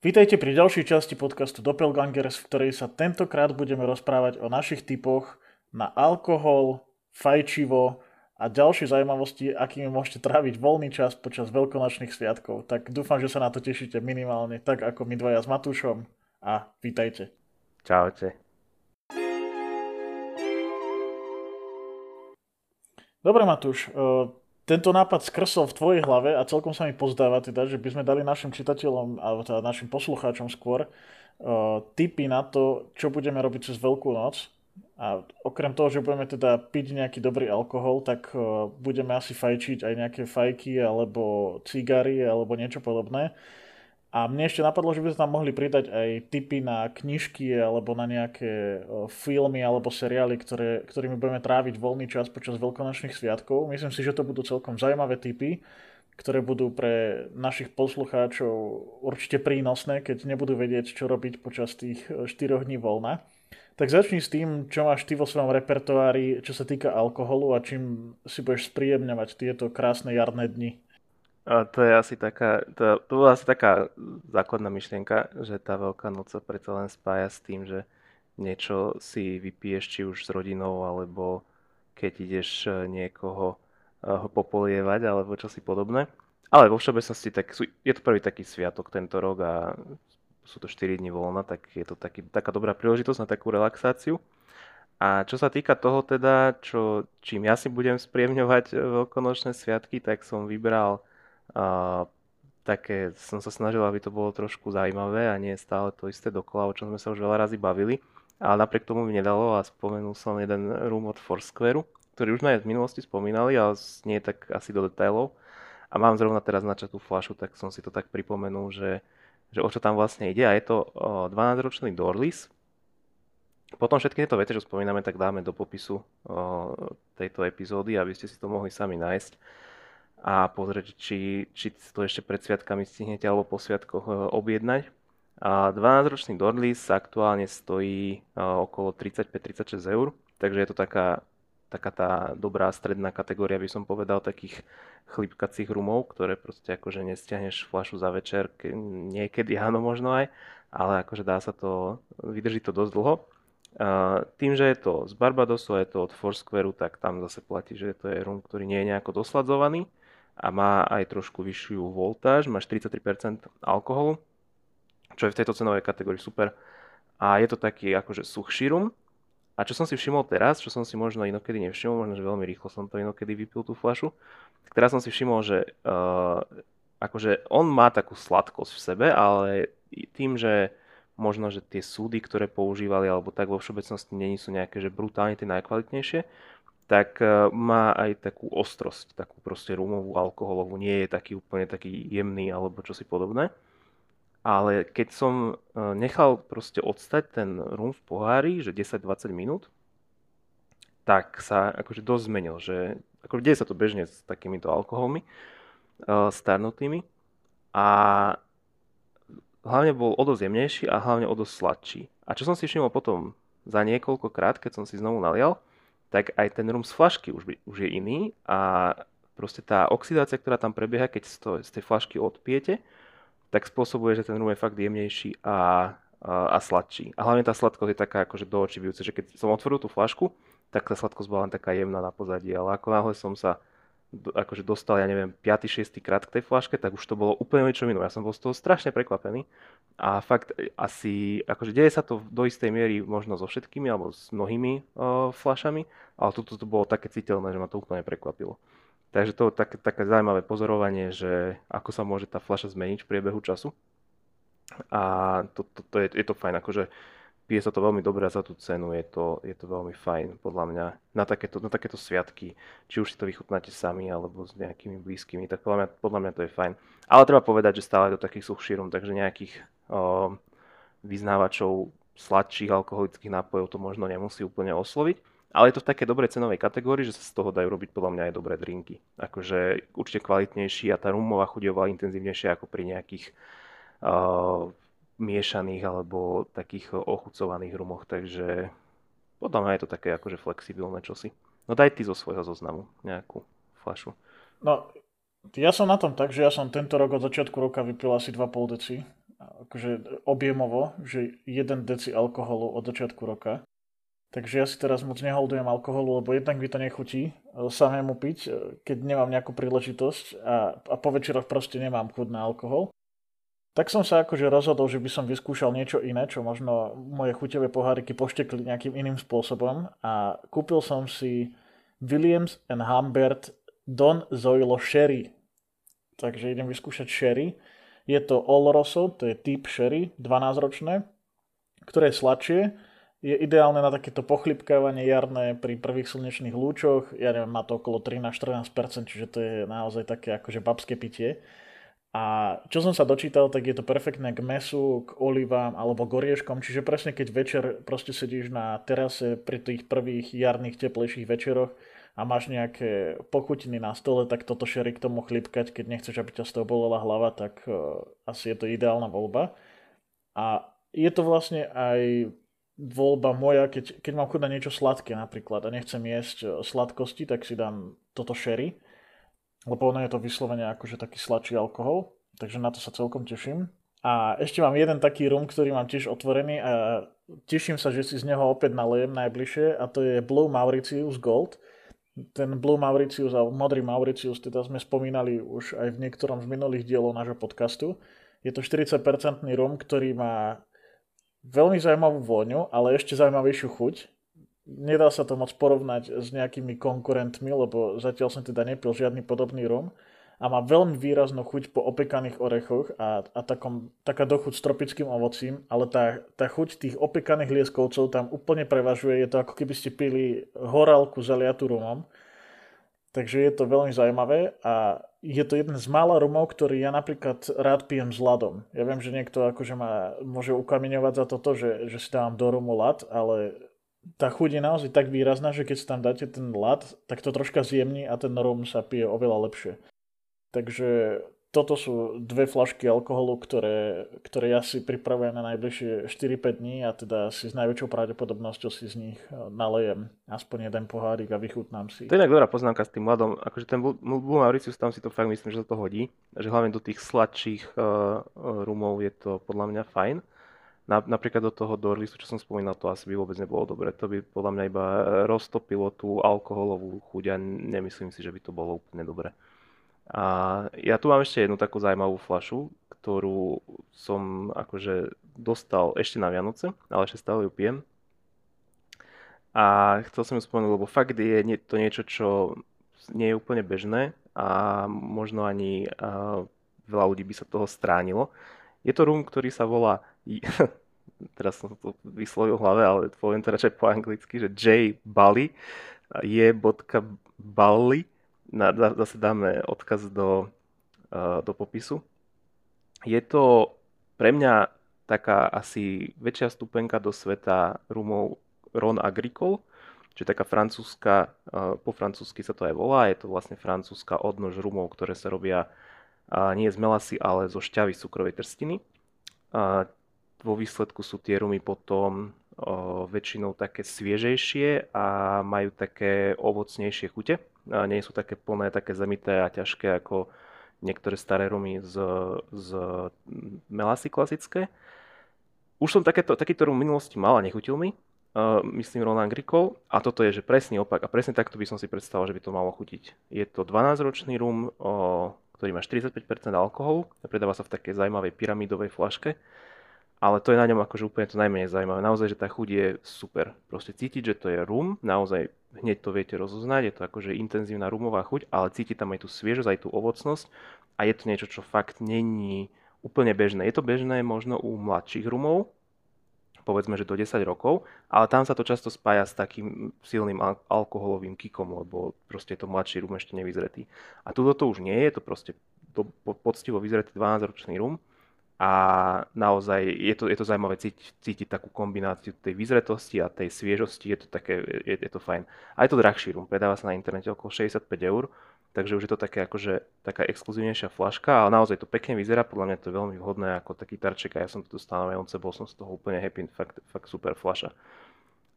Vítajte pri ďalšej časti podcastu Doppelgangers, v ktorej sa tentokrát budeme rozprávať o našich typoch na alkohol, fajčivo a ďalšie zaujímavosti, akými môžete tráviť voľný čas počas veľkonočných sviatkov. Tak dúfam, že sa na to tešíte minimálne tak ako my dvaja s Matúšom a vítajte. Čaute. Dobre Matúš, tento nápad skrsol v tvojej hlave a celkom sa mi pozdáva teda, že by sme dali našim čitateľom, alebo teda našim poslucháčom skôr, uh, tipy na to, čo budeme robiť cez Veľkú noc. A okrem toho, že budeme teda piť nejaký dobrý alkohol, tak uh, budeme asi fajčiť aj nejaké fajky alebo cigary alebo niečo podobné. A mne ešte napadlo, že by sme tam mohli pridať aj tipy na knižky alebo na nejaké filmy alebo seriály, ktoré, ktorými budeme tráviť voľný čas počas veľkonočných sviatkov. Myslím si, že to budú celkom zaujímavé tipy, ktoré budú pre našich poslucháčov určite prínosné, keď nebudú vedieť, čo robiť počas tých 4 dní voľna. Tak začni s tým, čo máš ty vo svojom repertoári, čo sa týka alkoholu a čím si budeš spríjemňovať tieto krásne jarné dni. A to je asi taká, to, to bola asi taká základná myšlienka, že tá Veľká noc sa predsa len spája s tým, že niečo si vypiješ či už s rodinou, alebo keď ideš e, niekoho e, ho popolievať, alebo čo si podobné. Ale vo všeobecnosti tak sú, je to prvý taký sviatok tento rok a sú to 4 dní voľna, tak je to taký, taká dobrá príležitosť na takú relaxáciu. A čo sa týka toho teda, čo, čím ja si budem spriemňovať e, veľkonočné sviatky, tak som vybral a také som sa snažil, aby to bolo trošku zaujímavé a nie stále to isté dokola, o čom sme sa už veľa razy bavili. Ale napriek tomu mi nedalo a spomenul som jeden room od Foursquare, ktorý už sme aj v minulosti spomínali, ale nie tak asi do detailov. A mám zrovna teraz načatú flašu, tak som si to tak pripomenul, že, že o čo tam vlastne ide. A je to 12-ročný Dorlis. Potom všetky tieto veci, čo spomíname, tak dáme do popisu tejto epizódy, aby ste si to mohli sami nájsť a pozrieť, či, či to ešte pred sviatkami stihnete alebo po sviatkoch e, objednať. A 12-ročný Dorlis aktuálne stojí e, okolo 35-36 eur, takže je to taká, taká tá dobrá stredná kategória, by som povedal, takých chlipkacích rumov, ktoré proste akože nestiahneš flašu za večer, niekedy áno možno aj, ale akože dá sa to, vydrží to dosť dlho. Uh, tým, že je to z Barbadosu a je to od Foursquare, tak tam zase platí, že to je rum, ktorý nie je nejako dosladzovaný a má aj trošku vyššiu voltáž, má 43% alkoholu, čo je v tejto cenovej kategórii super. A je to taký akože suchší rum. A čo som si všimol teraz, čo som si možno inokedy nevšimol, možno, že veľmi rýchlo som to inokedy vypil tú flašu, tak teraz som si všimol, že uh, akože on má takú sladkosť v sebe, ale tým, že možno, že tie súdy, ktoré používali, alebo tak vo všeobecnosti není sú nejaké, že brutálne tie najkvalitnejšie, tak e, má aj takú ostrosť, takú proste rumovú, alkoholovú, nie je taký úplne taký jemný alebo čosi podobné. Ale keď som e, nechal proste odstať ten rum v pohári, že 10-20 minút, tak sa akože dosť zmenil, že ako deje sa to bežne s takýmito alkoholmi uh, starnutými a hlavne bol o dosť jemnejší a hlavne o dosť sladší. A čo som si všimol potom za niekoľkokrát, keď som si znovu nalial, tak aj ten rum z flašky už, už je iný a proste tá oxidácia, ktorá tam prebieha, keď to, z tej flašky odpijete, tak spôsobuje, že ten rum je fakt jemnejší a, a, a sladší. A hlavne tá sladkosť je taká akože do očí že keď som otvoril tú flašku, tak tá sladkosť bola len taká jemná na pozadí, ale ako náhle som sa akože dostal, ja neviem, 5. 6. krát k tej flaške, tak už to bolo úplne niečo iné. Ja som bol z toho strašne prekvapený. A fakt asi, akože deje sa to do istej miery možno so všetkými alebo s mnohými o, flašami, ale toto to bolo také citeľné, že ma to úplne prekvapilo. Takže to je také, také zaujímavé pozorovanie, že ako sa môže tá fľaša zmeniť v priebehu času. A to, to, to je, je to fajn, akože pije sa to veľmi dobre za tú cenu je to, je to veľmi fajn, podľa mňa, na takéto, na takéto sviatky, či už si to vychutnáte sami alebo s nejakými blízkymi, tak podľa mňa, podľa mňa to je fajn. Ale treba povedať, že stále to takých suchšírom, takže nejakých o, vyznávačov sladších alkoholických nápojov to možno nemusí úplne osloviť. Ale je to v takej dobrej cenovej kategórii, že sa z toho dajú robiť podľa mňa aj dobré drinky. Akože určite kvalitnejší a tá rumová chuť je intenzívnejšia ako pri nejakých uh, miešaných alebo takých ochucovaných rumoch, takže podľa mňa je to také akože flexibilné čosi. No daj ty zo svojho zoznamu nejakú flašu. No, ja som na tom tak, že ja som tento rok od začiatku roka vypil asi 2,5 deci akože objemovo, že 1 deci alkoholu od začiatku roka. Takže ja si teraz moc neholdujem alkoholu, lebo jednak mi to nechutí e, samému piť, e, keď nemám nejakú príležitosť a, a po večeroch proste nemám chuť na alkohol. Tak som sa akože rozhodol, že by som vyskúšal niečo iné, čo možno moje chuťové poháriky poštekli nejakým iným spôsobom a kúpil som si Williams and Humbert Don Zoilo Sherry. Takže idem vyskúšať Sherry. Je to Oloroso, to je typ Sherry, 12-ročné, ktoré je sladšie, je ideálne na takéto pochlipkávanie jarné pri prvých slnečných lúčoch. Ja neviem, má to okolo 13-14%, čiže to je naozaj také akože babské pitie. A čo som sa dočítal, tak je to perfektné k mesu, k olivám alebo k orieškom, čiže presne keď večer proste sedíš na terase pri tých prvých jarných teplejších večeroch a máš nejaké pochutiny na stole, tak toto šery k tomu chlipkať, keď nechceš, aby ťa z toho bolela hlava, tak uh, asi je to ideálna voľba. A je to vlastne aj voľba moja, keď, keď mám chuť na niečo sladké napríklad a nechcem jesť e, sladkosti, tak si dám toto sherry, lebo ono je to vyslovene akože taký sladší alkohol, takže na to sa celkom teším. A ešte mám jeden taký rum, ktorý mám tiež otvorený a teším sa, že si z neho opäť nalejem najbližšie a to je Blue Mauritius Gold. Ten Blue Mauritius a modrý Mauritius, teda sme spomínali už aj v niektorom z minulých dielov nášho podcastu. Je to 40% rum, ktorý má veľmi zaujímavú vôňu, ale ešte zaujímavejšiu chuť. Nedá sa to moc porovnať s nejakými konkurentmi, lebo zatiaľ som teda nepil žiadny podobný rum a má veľmi výraznú chuť po opekaných orechoch a, a takom, taká dochuť s tropickým ovocím, ale tá, tá chuť tých opekaných lieskovcov tam úplne prevažuje. Je to ako keby ste pili horálku zaliatú rumom. Takže je to veľmi zaujímavé a je to jeden z mála rumov, ktorý ja napríklad rád pijem s ľadom. Ja viem, že niekto akože ma môže ukameňovať za toto, že, že si dávam do rumu ľad, ale tá chuť je naozaj tak výrazná, že keď tam dáte ten ľad, tak to troška zjemní a ten rum sa pije oveľa lepšie. Takže toto sú dve flašky alkoholu, ktoré, ktoré ja si pripravujem na najbližšie 4-5 dní a teda si s najväčšou pravdepodobnosťou si z nich eh, nalejem aspoň jeden pohárik a vychutnám si. To je inak dobrá poznámka s tým mladom. Akože ten Blue Mauritius, tam si to fakt myslím, že sa to hodí. Že hlavne do tých sladších uh, rumov je to podľa mňa fajn. Na, napríklad do toho Dorlisu, čo som spomínal, to asi by vôbec nebolo dobre. To by podľa mňa iba roztopilo tú alkoholovú chuť a nemyslím si, že by to bolo úplne dobre. A ja tu mám ešte jednu takú zaujímavú flašu, ktorú som akože dostal ešte na Vianoce, ale ešte stále ju pijem. A chcel som ju spomenúť, lebo fakt je to niečo, čo nie je úplne bežné a možno ani veľa ľudí by sa toho stránilo. Je to rum, ktorý sa volá, teraz som to vyslovil v hlave, ale poviem to radšej po anglicky, že J. Bali, je Bali na, zase dáme odkaz do, do popisu. Je to pre mňa taká asi väčšia stupenka do sveta rumov Ron Agricole, čo je taká francúzska, po francúzsky sa to aj volá, je to vlastne francúzska odnož rumov, ktoré sa robia nie z melasy, ale zo šťavy cukrovej trstiny. Vo výsledku sú tie rumy potom o, väčšinou také sviežejšie a majú také ovocnejšie chute a nie sú také plné, také zemité a ťažké ako niektoré staré rumy z, z melasy klasické. Už som takéto, takýto rum v minulosti mal a nechutil mi, uh, myslím Roland Agricole, a toto je že presný opak a presne takto by som si predstavoval, že by to malo chutiť. Je to 12-ročný rum, uh, ktorý má 45% alkoholu, predáva sa v takej zaujímavej pyramidovej flaške ale to je na ňom akože úplne to najmenej zaujímavé. Naozaj, že tá chuť je super. Proste cítiť, že to je rum, naozaj hneď to viete rozoznať, je to akože intenzívna rumová chuť, ale cíti tam aj tú sviežosť, aj tú ovocnosť a je to niečo, čo fakt není úplne bežné. Je to bežné možno u mladších rumov, povedzme, že do 10 rokov, ale tam sa to často spája s takým silným al- alkoholovým kikom, lebo proste je to mladší rum ešte nevyzretý. A tuto to už nie je, je to proste to poctivo vyzretý 12-ročný rum, a naozaj je to, je to zaujímavé cítiť, cítiť takú kombináciu tej vyzretosti a tej sviežosti, je to, také, je, je to fajn. A je to drahší rum, predáva sa na internete okolo 65 eur, takže už je to také akože taká exkluzívnejšia flaška, ale naozaj to pekne vyzerá, podľa mňa to veľmi vhodné ako taký tarček a ja som to dostal na Vianoce, bol som z toho úplne happy, fakt, fakt super flaša.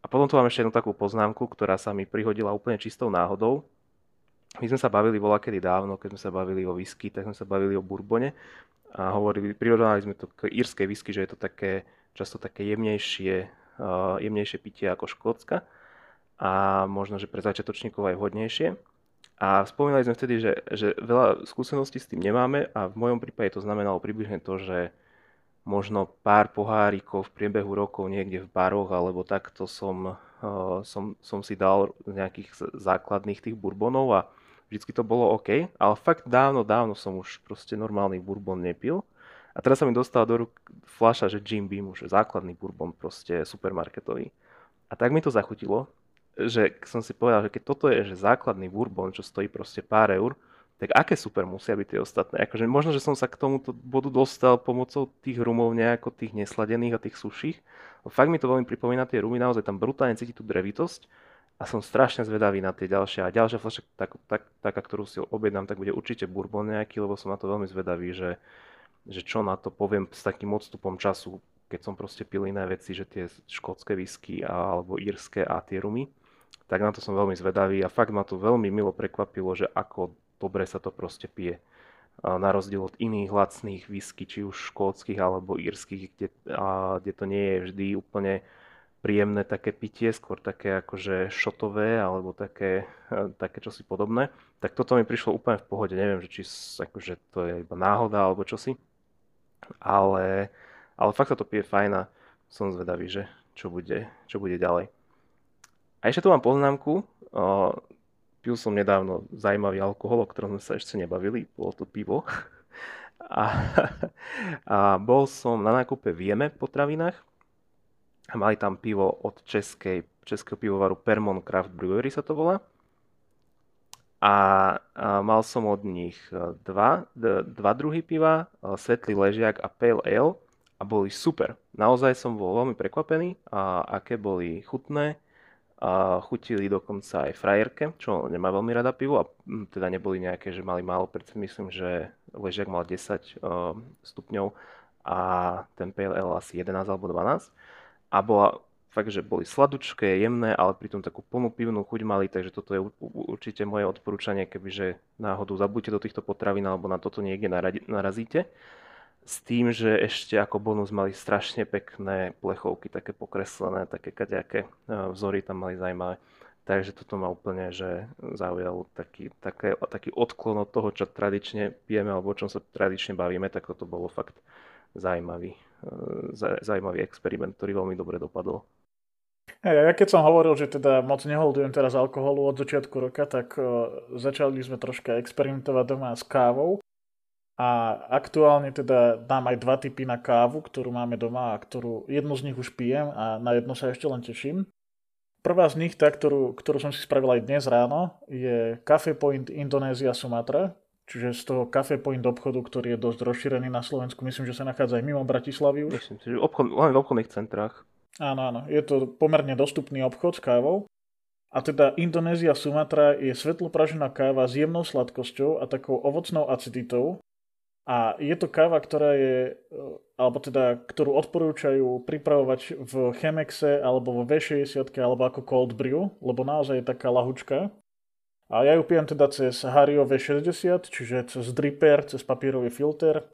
A potom tu mám ešte jednu takú poznámku, ktorá sa mi prihodila úplne čistou náhodou. My sme sa bavili voľa kedy dávno, keď sme sa bavili o whisky, tak sme sa bavili o bourbone a hovorili, prirovnali sme to k írskej whisky, že je to také, často také jemnejšie, uh, jemnejšie pitie ako škótska a možno, že pre začiatočníkov aj vhodnejšie. A spomínali sme vtedy, že, že veľa skúseností s tým nemáme a v mojom prípade to znamenalo približne to, že možno pár pohárikov v priebehu rokov niekde v baroch alebo takto som, uh, som, som si dal nejakých základných tých bourbonov a vždycky to bolo OK, ale fakt dávno, dávno som už proste normálny bourbon nepil. A teraz sa mi dostala do rúk fľaša, že Jim Beam už je základný bourbon proste supermarketový. A tak mi to zachutilo, že som si povedal, že keď toto je že základný bourbon, čo stojí proste pár eur, tak aké super musia byť tie ostatné? Akože možno, že som sa k tomuto bodu dostal pomocou tých rumov nejako tých nesladených a tých suších. Fakt mi to veľmi pripomína tie rumy, naozaj tam brutálne cíti tú drevitosť a som strašne zvedavý na tie ďalšie. A ďalšia fľaša, tak, tak, taká, ktorú si objednám, tak bude určite bourbon nejaký, lebo som na to veľmi zvedavý, že, že čo na to poviem s takým odstupom času, keď som proste pil iné veci, že tie škótske whisky a, alebo írske a tie rumy, tak na to som veľmi zvedavý a fakt ma to veľmi milo prekvapilo, že ako dobre sa to proste pije. A na rozdiel od iných lacných whisky, či už škótskych alebo írskych, kde, a, kde to nie je vždy úplne príjemné také pitie, skôr také akože šotové alebo také, e, také čosi podobné, tak toto mi prišlo úplne v pohode. Neviem, že či akože to je iba náhoda alebo čosi, ale, ale fakt sa to pije fajn a som zvedavý, že čo bude, čo bude ďalej. A ešte tu mám poznámku. Pil som nedávno zaujímavý alkohol, o ktorom sme sa ešte nebavili. Bolo to pivo. A, a bol som na nákupe v Jeme potravinách mali tam pivo od českej, českého pivovaru Permon Craft Brewery sa to volá. A, a mal som od nich e, dva, dva druhy piva, e, Svetlý ležiak a Pale Ale a boli super. Naozaj som bol veľmi prekvapený, a aké boli chutné. A chutili dokonca aj frajerke, čo nemá veľmi rada pivo a teda neboli nejaké, že mali málo, preto myslím, že ležiak mal 10 uh, e, stupňov a ten Ale asi 11 alebo 12 a bola fakt, že boli sladučké, jemné, ale pritom takú plnú pivnú chuť mali, takže toto je určite moje odporúčanie, kebyže náhodou zabudete do týchto potravín alebo na toto niekde narazíte. S tým, že ešte ako bonus mali strašne pekné plechovky, také pokreslené, také kaďaké vzory tam mali zaujímavé. Takže toto ma úplne že zaujal taký, také, taký odklon od toho, čo tradične pijeme alebo o čom sa tradične bavíme, tak toto bolo fakt zaujímavý zaujímavý experiment, ktorý veľmi dobre dopadol. Hey, ja keď som hovoril, že teda moc neholdujem teraz alkoholu od začiatku roka, tak uh, začali sme troška experimentovať doma s kávou. A aktuálne teda dám aj dva typy na kávu, ktorú máme doma a ktorú jednu z nich už pijem a na jednu sa ešte len teším. Prvá z nich, tá, ktorú, ktorú som si spravil aj dnes ráno, je Cafe Point Indonésia Sumatra. Čiže z toho Cafe Point obchodu, ktorý je dosť rozšírený na Slovensku, myslím, že sa nachádza aj mimo Bratislavy už. Myslím si, že obchod, len v obchodných centrách. Áno, áno. Je to pomerne dostupný obchod s kávou. A teda Indonézia Sumatra je svetlopražená káva s jemnou sladkosťou a takou ovocnou aciditou. A je to káva, ktorá je, alebo teda, ktorú odporúčajú pripravovať v Chemexe alebo vo V60 alebo ako cold brew, lebo naozaj je taká lahučka. A ja ju pijem teda cez Hario V60, čiže cez dripper, cez papírový filter.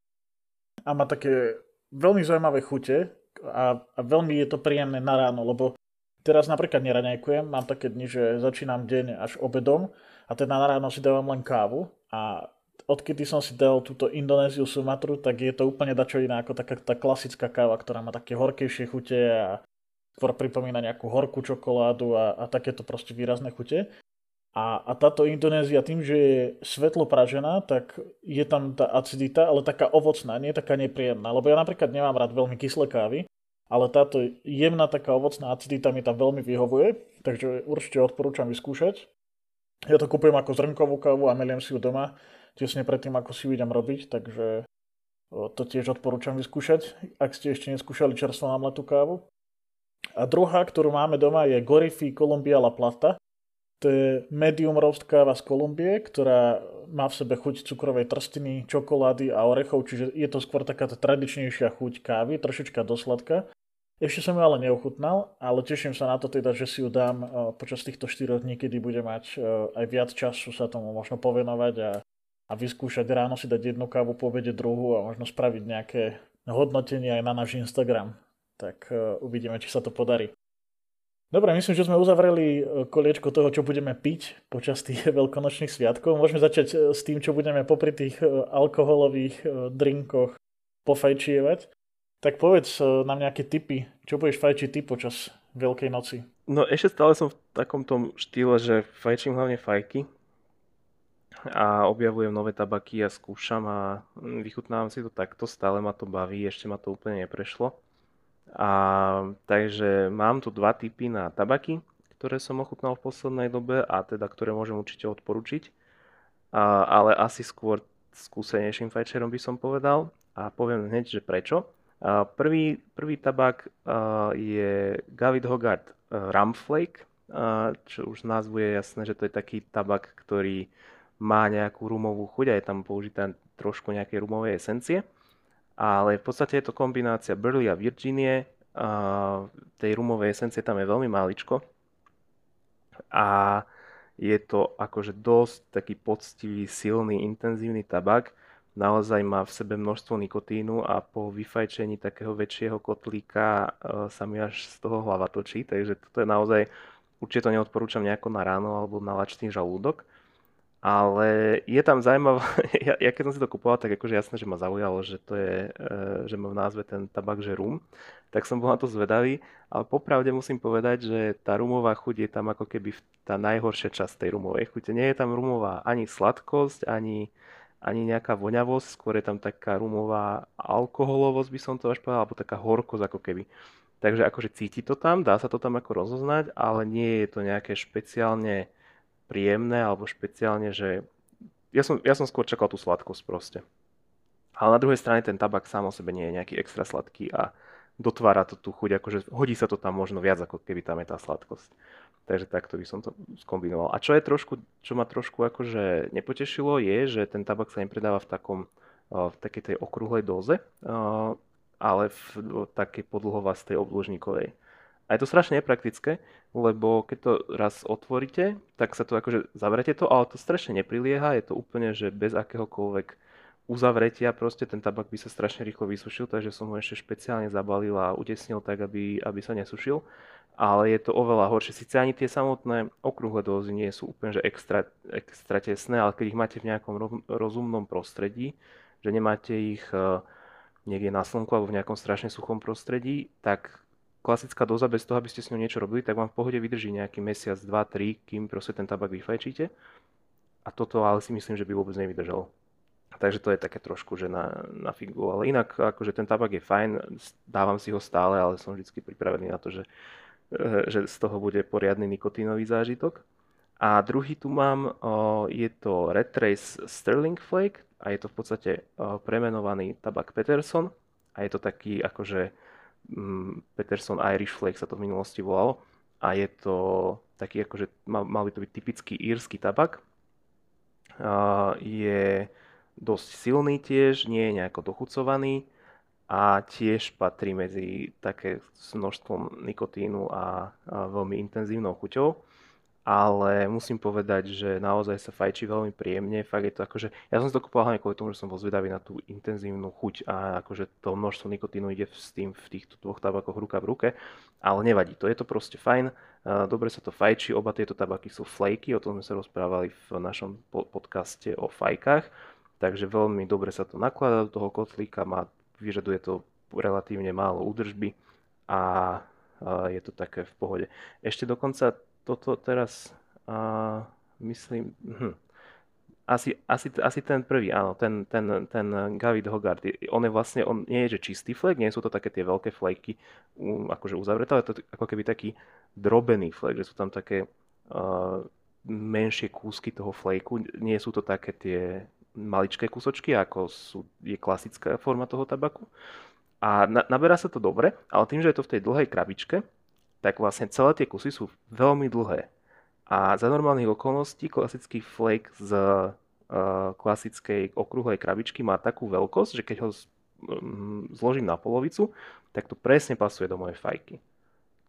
A má také veľmi zaujímavé chute a, a veľmi je to príjemné na ráno, lebo teraz napríklad neraňajkujem, mám také dni, že začínam deň až obedom a teda na ráno si dávam len kávu a odkedy som si dal túto Indonéziu Sumatru, tak je to úplne dačo iné ako taká tá klasická káva, ktorá má také horkejšie chute a skôr pripomína nejakú horkú čokoládu a, a takéto proste výrazné chute. A, a táto Indonézia tým, že je svetlo pražená, tak je tam tá acidita, ale taká ovocná, nie taká nepríjemná. Lebo ja napríklad nemám rád veľmi kyslé kávy, ale táto jemná taká ovocná acidita mi tam veľmi vyhovuje, takže určite odporúčam vyskúšať. Ja to kúpujem ako zrnkovú kávu a meliem si ju doma, tesne predtým, ako si ju idem robiť, takže to tiež odporúčam vyskúšať, ak ste ešte neskúšali čerstvo namletú kávu. A druhá, ktorú máme doma, je Gorifi Columbia La Plata. To je medium roast káva z Kolumbie, ktorá má v sebe chuť cukrovej trstiny, čokolády a orechov, čiže je to skôr taká tradičnejšia chuť kávy, trošička dosladká. Ešte som ju ale neochutnal, ale teším sa na to teda, že si ju dám eh, počas týchto 4 dní, kedy bude mať eh, aj viac času sa tomu možno povenovať a a vyskúšať ráno si dať jednu kávu, po obede druhú a možno spraviť nejaké hodnotenie aj na náš Instagram. Tak uh, uvidíme, či sa to podarí. Dobre, myslím, že sme uzavreli e, koliečko toho, čo budeme piť počas tých veľkonočných sviatkov. Môžeme začať e, s tým, čo budeme popri tých alkoholových drinkoch pofajčievať. Tak povedz nám nejaké tipy, čo budeš fajčiť ty počas Veľkej noci. No ešte stále som v takom tom štýle, že fajčím hlavne fajky, a objavujem nové tabaky a skúšam a vychutnávam si to takto, stále ma to baví, ešte ma to úplne neprešlo. A, takže mám tu dva typy na tabaky, ktoré som ochutnal v poslednej dobe a teda ktoré môžem určite odporučiť. A, ale asi skôr skúsenejším fajčerom by som povedal a poviem hneď, že prečo. A, prvý, prvý tabak a, je Gavid Hogard Ramflake, a, čo už z názvu je jasné, že to je taký tabak, ktorý má nejakú rumovú chuť a je tam použitá trošku nejakej rumovej esencie. Ale v podstate je to kombinácia Burley a Virginie. A tej rumovej esencie tam je veľmi maličko. A je to akože dosť taký poctivý, silný, intenzívny tabak. Naozaj má v sebe množstvo nikotínu a po vyfajčení takého väčšieho kotlíka e, sa mi až z toho hlava točí. Takže toto je naozaj, určite to neodporúčam nejako na ráno alebo na lačný žalúdok. Ale je tam zaujímavé, ja, ja keď som si to kupoval, tak akože jasné, že ma zaujalo, že to je, e, že má v názve ten tabak, že rum. Tak som bol na to zvedavý, ale popravde musím povedať, že tá rumová chuť je tam ako keby tá najhoršia časť tej rumovej chute. Nie je tam rumová ani sladkosť, ani, ani nejaká voňavosť, skôr je tam taká rumová alkoholovosť, by som to až povedal, alebo taká horkosť ako keby. Takže akože cíti to tam, dá sa to tam ako rozoznať, ale nie je to nejaké špeciálne príjemné alebo špeciálne, že ja som, ja som skôr čakal tú sladkosť proste. Ale na druhej strane ten tabak sám o sebe nie je nejaký extra sladký a dotvára to tú chuť, akože hodí sa to tam možno viac, ako keby tam je tá sladkosť. Takže takto by som to skombinoval. A čo je trošku, čo ma trošku akože nepotešilo, je, že ten tabak sa nepredáva v takom, v takej tej okrúhlej doze, ale v, v takej podlhovastej obložníkovej. A je to strašne nepraktické, lebo keď to raz otvoríte, tak sa to akože zavrete to, ale to strašne neprilieha, je to úplne, že bez akéhokoľvek uzavretia proste ten tabak by sa strašne rýchlo vysušil, takže som ho ešte špeciálne zabalil a utesnil tak, aby, aby sa nesušil. Ale je to oveľa horšie. Sice ani tie samotné okrúhle dózy nie sú úplne že extra, extra tesné, ale keď ich máte v nejakom rozumnom prostredí, že nemáte ich eh, niekde na slnku alebo v nejakom strašne suchom prostredí, tak klasická doza bez toho, aby ste s ňou niečo robili, tak vám v pohode vydrží nejaký mesiac, dva, tri, kým proste ten tabak vyfajčíte. A toto ale si myslím, že by vôbec nevydržalo. Takže to je také trošku, že na, na figu. Ale inak, akože ten tabak je fajn, dávam si ho stále, ale som vždy pripravený na to, že, eh, že z toho bude poriadny nikotínový zážitok. A druhý tu mám, je to Red Trace Sterling Flake a je to v podstate premenovaný tabak Peterson a je to taký akože Peterson Irish Flake sa to v minulosti volalo. A je to taký akože, mal, by to byť typický írsky tabak. Je dosť silný tiež, nie je nejako dochucovaný a tiež patrí medzi také s množstvom nikotínu a veľmi intenzívnou chuťou ale musím povedať, že naozaj sa fajčí veľmi príjemne. Fakt je to akože, ja som si to kúpil hlavne kvôli tomu, že som bol zvedavý na tú intenzívnu chuť a akože to množstvo nikotínu ide s tým v týchto dvoch tabakoch ruka v ruke, ale nevadí to, je to proste fajn, dobre sa to fajčí, oba tieto tabaky sú flaky, o tom sme sa rozprávali v našom podcaste o fajkách, takže veľmi dobre sa to nakladá do toho kotlíka, má, vyžaduje to relatívne málo údržby a je to také v pohode. Ešte dokonca toto teraz uh, myslím... Hm, asi, asi, asi ten prvý, áno, ten, ten, ten Gavid Hogard, on je vlastne, on nie je že čistý flek, nie sú to také tie veľké fleky, um, akože uzavreté, ale to ako keby taký drobený flek, že sú tam také uh, menšie kúsky toho flejku, nie sú to také tie maličké kúsočky, ako sú, je klasická forma toho tabaku. A na, naberá sa to dobre, ale tým, že je to v tej dlhej krabičke, tak vlastne celé tie kusy sú veľmi dlhé. A za normálnych okolností klasický flake z uh, klasickej okrúhlej krabičky má takú veľkosť, že keď ho um, zložím na polovicu, tak to presne pasuje do mojej fajky.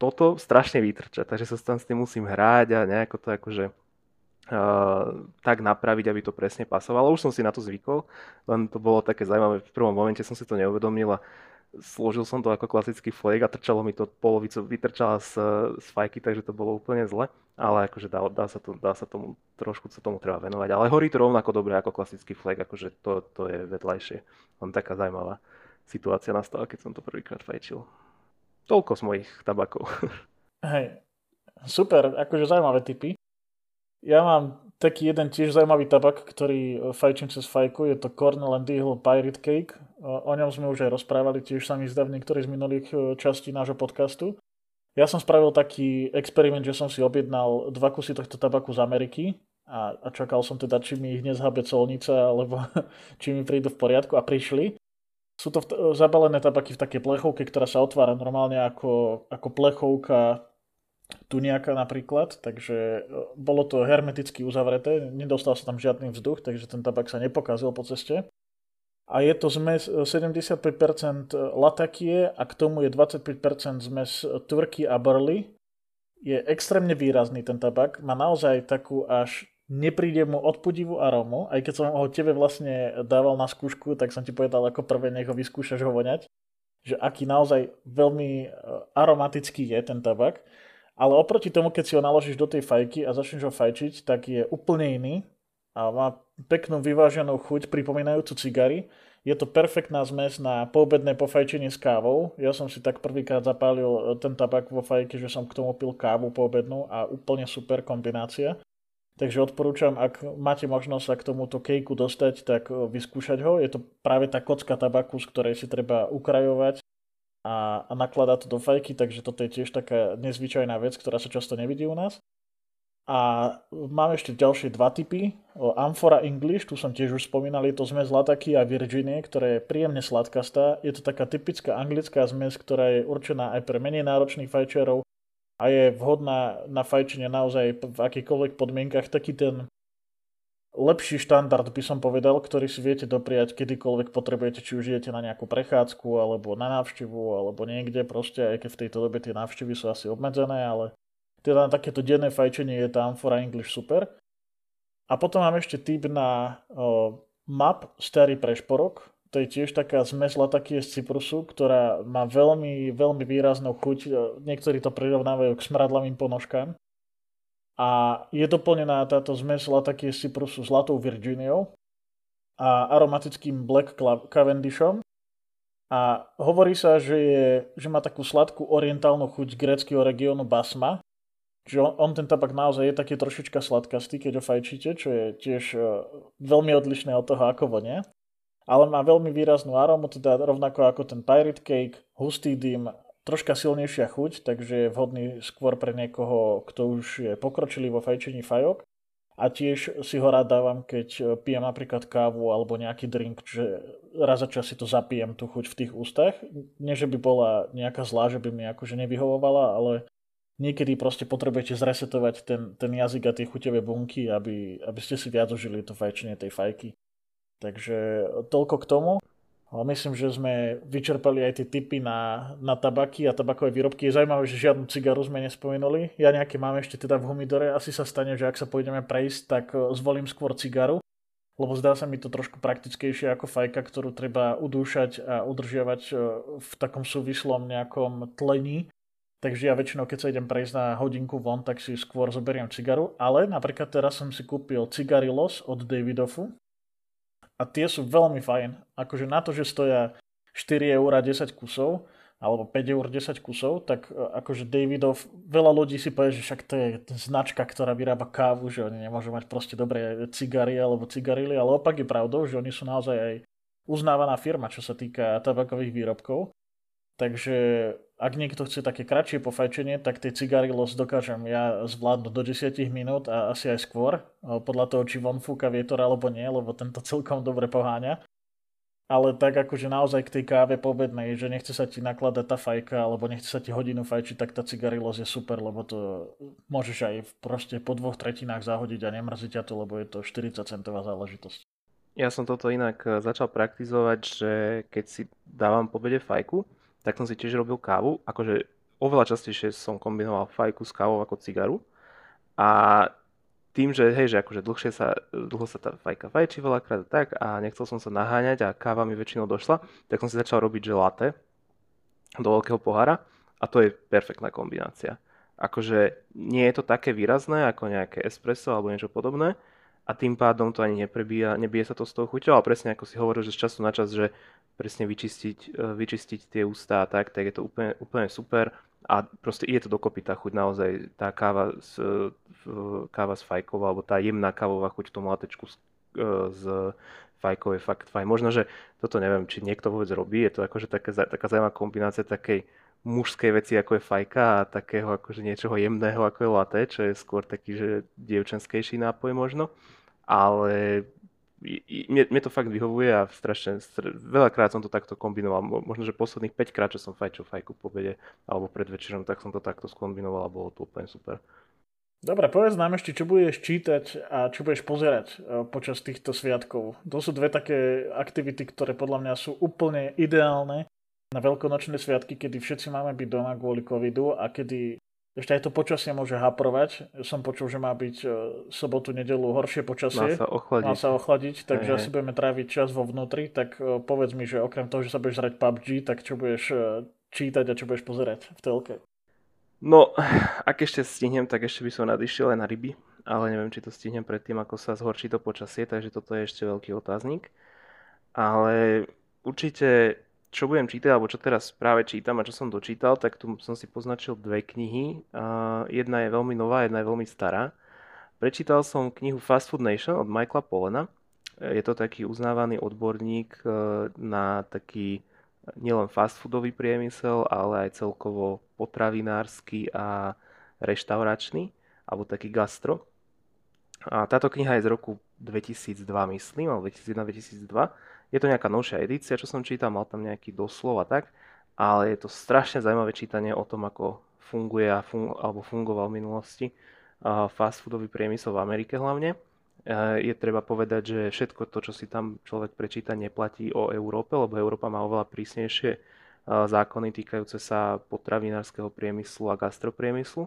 Toto strašne vytrča, takže sa tam s tým musím hráť a nejako to akože tak napraviť, aby to presne pasovalo. Už som si na to zvykol, len to bolo také zaujímavé. V prvom momente som si to neuvedomil a složil som to ako klasický flake a trčalo mi to polovicu, vytrčala z, z fajky, takže to bolo úplne zle. Ale akože dá, dá, sa to, dá sa tomu, trošku sa tomu treba venovať. Ale horí to rovnako dobre ako klasický flake, akože to, to je vedľajšie. Len taká zaujímavá situácia nastala, keď som to prvýkrát fajčil. Toľko z mojich tabakov. Hej, super, akože zaujímavé typy. Ja mám taký jeden tiež zaujímavý tabak, ktorý e, fajčím cez fajku, je to Cornell and Eagle Pirate Cake. O ňom sme už aj rozprávali, tiež sa mi zdá v niektorej z minulých e, častí nášho podcastu. Ja som spravil taký experiment, že som si objednal dva kusy tohto tabaku z Ameriky a, a čakal som teda, či mi ich nezhabe colnica, alebo či mi prídu v poriadku a prišli. Sú to v, zabalené tabaky v takej plechovke, ktorá sa otvára normálne ako, ako plechovka tuniaka napríklad, takže e, bolo to hermeticky uzavreté, nedostal sa tam žiadny vzduch, takže ten tabak sa nepokazil po ceste. A je to zmes 75% e, latakie a k tomu je 25% zmes tvrky a burly. Je extrémne výrazný ten tabak, má naozaj takú až nepríde mu od podivu arómu, aj keď som ho tebe vlastne dával na skúšku, tak som ti povedal ako prvé, nech ho vyskúšaš ho voňať, že aký naozaj veľmi e, aromatický je ten tabak. Ale oproti tomu, keď si ho naložíš do tej fajky a začneš ho fajčiť, tak je úplne iný a má peknú vyváženú chuť, pripomínajúcu cigary. Je to perfektná zmes na poobedné pofajčenie s kávou. Ja som si tak prvýkrát zapálil e, ten tabak vo fajke, že som k tomu pil kávu poobednú a úplne super kombinácia. Takže odporúčam, ak máte možnosť sa k tomuto kejku dostať, tak e, vyskúšať ho. Je to práve tá kocka tabaku, z ktorej si treba ukrajovať a, a nakladá to do fajky, takže toto je tiež taká nezvyčajná vec, ktorá sa často nevidí u nás. A mám ešte ďalšie dva typy. Amphora English, tu som tiež už spomínal, je to zmes Lataky a Virginie, ktorá je príjemne sladkastá. Je to taká typická anglická zmes, ktorá je určená aj pre menej náročných fajčerov a je vhodná na fajčenie naozaj v akýchkoľvek podmienkach. Taký ten lepší štandard by som povedal, ktorý si viete dopriať kedykoľvek potrebujete, či už idete na nejakú prechádzku, alebo na návštevu, alebo niekde proste, aj keď v tejto dobe tie návštevy sú asi obmedzené, ale teda na takéto denné fajčenie je tá Amphora English super. A potom mám ešte typ na o, map Starý prešporok, to je tiež taká zmes latakie z Cyprusu, ktorá má veľmi, veľmi výraznú chuť. Niektorí to prirovnávajú k smradlavým ponožkám a je doplnená táto zmes latakie cyprusu zlatou Virginiou a aromatickým Black Cavendishom. A hovorí sa, že, je, že má takú sladkú orientálnu chuť gréckého regiónu Basma. Čiže on, on ten tabak naozaj je taký trošička sladkastý, keď ho fajčíte, čo je tiež uh, veľmi odlišné od toho, ako vonia. Ale má veľmi výraznú aromu, teda rovnako ako ten Pirate Cake, hustý dym, troška silnejšia chuť, takže je vhodný skôr pre niekoho, kto už je pokročilý vo fajčení fajok. A tiež si ho rád dávam, keď pijem napríklad kávu alebo nejaký drink, že raz za čas si to zapijem, tú chuť v tých ústach. Nie, že by bola nejaká zlá, že by mi akože nevyhovovala, ale niekedy proste potrebujete zresetovať ten, ten jazyk a tie chuťové bunky, aby, aby ste si viac užili to fajčenie tej fajky. Takže toľko k tomu. Myslím, že sme vyčerpali aj tie typy na, na tabaky a tabakové výrobky. Je zaujímavé, že žiadnu cigaru sme nespomenuli. Ja nejaké mám ešte teda v humidore. Asi sa stane, že ak sa pôjdeme prejsť, tak e, zvolím skôr cigaru. Lebo zdá sa mi to trošku praktickejšie ako fajka, ktorú treba udúšať a udržiavať e, v takom súvislom nejakom tlení. Takže ja väčšinou, keď sa idem prejsť na hodinku von, tak si skôr zoberiem cigaru. Ale napríklad teraz som si kúpil Cigarillos od Davidofu a tie sú veľmi fajn. Akože na to, že stoja 4 eur 10 kusov, alebo 5 eur 10 kusov, tak e, akože Davidov, veľa ľudí si povie, že však to je značka, ktorá vyrába kávu, že oni nemôžu mať proste dobré cigary alebo cigarily, ale opak je pravdou, že oni sú naozaj aj uznávaná firma, čo sa týka tabakových výrobkov. Takže ak niekto chce také kratšie pofajčenie, tak tie cigary los dokážem ja zvládnuť do 10 minút a asi aj skôr, podľa toho, či von fúka vietor alebo nie, lebo tento celkom dobre poháňa. Ale tak akože naozaj k tej káve pobednej, že nechce sa ti nakladať tá fajka, alebo nechce sa ti hodinu fajčiť, tak tá cigarilos je super, lebo to môžeš aj proste po dvoch tretinách zahodiť a nemrzí ťa to, lebo je to 40 centová záležitosť. Ja som toto inak e, začal praktizovať, že keď si dávam po obede fajku, tak som si tiež robil kávu. Akože oveľa častejšie som kombinoval fajku s kávou ako cigaru. A tým, že hej, že akože dlhšie sa, dlho sa tá fajka fajčí veľakrát tak a nechcel som sa naháňať a káva mi väčšinou došla, tak som si začal robiť že latte do veľkého pohára a to je perfektná kombinácia. Akože nie je to také výrazné ako nejaké espresso alebo niečo podobné a tým pádom to ani neprebíja, nebije sa to s tou chuťou, ale presne ako si hovoril, že z času na čas, že presne vyčistiť, e, vyčistiť tie ústa a tak, tak je to úplne, úplne super a proste ide to dokopy tá chuť naozaj, tá káva s, káva s fajkou alebo tá jemná kávová chuť v tom latečku s, e, s fajkou je fakt fajn. Možno, že toto neviem, či niekto vôbec robí, je to akože také, taká zaujímavá kombinácia takej mužskej veci, ako je fajka a takého akože niečoho jemného, ako je latte, čo je skôr taký, že dievčenskejší nápoj možno. Ale mne, mne to fakt vyhovuje a strašne, str- veľakrát som to takto kombinoval. Možno, že posledných 5 krát, čo som fajčil fajku po obede alebo pred večerom, tak som to takto skombinoval a bolo to úplne super. Dobre, povedz nám ešte, čo budeš čítať a čo budeš pozerať e, počas týchto sviatkov. To sú dve také aktivity, ktoré podľa mňa sú úplne ideálne na veľkonočné sviatky, kedy všetci máme byť doma kvôli covidu a kedy ešte aj to počasie môže haprovať. Som počul, že má byť e, sobotu, nedelu horšie počasie. Má sa ochladiť. Má sa ochladiť, takže asi budeme tráviť čas vo vnútri. Tak e, povedz mi, že okrem toho, že sa budeš hrať PUBG, tak čo budeš e, čítať a čo budeš pozerať v telke? No, ak ešte stihnem, tak ešte by som nadišiel aj na ryby, ale neviem, či to stihnem predtým, ako sa zhorší to počasie, takže toto je ešte veľký otáznik. Ale určite čo budem čítať, alebo čo teraz práve čítam a čo som dočítal, tak tu som si poznačil dve knihy. Uh, jedna je veľmi nová, jedna je veľmi stará. Prečítal som knihu Fast Food Nation od Michaela Polena. Je to taký uznávaný odborník uh, na taký nielen fast foodový priemysel, ale aj celkovo potravinársky a reštauračný, alebo taký gastro. A táto kniha je z roku 2002, myslím, alebo 2001-2002 je to nejaká novšia edícia, čo som čítal, mal tam nejaký doslov a tak, ale je to strašne zaujímavé čítanie o tom, ako funguje a fun- alebo fungoval v minulosti fast foodový priemysel v Amerike hlavne. Uh, je treba povedať, že všetko to, čo si tam človek prečíta, neplatí o Európe, lebo Európa má oveľa prísnejšie uh, zákony týkajúce sa potravinárskeho priemyslu a gastropriemyslu.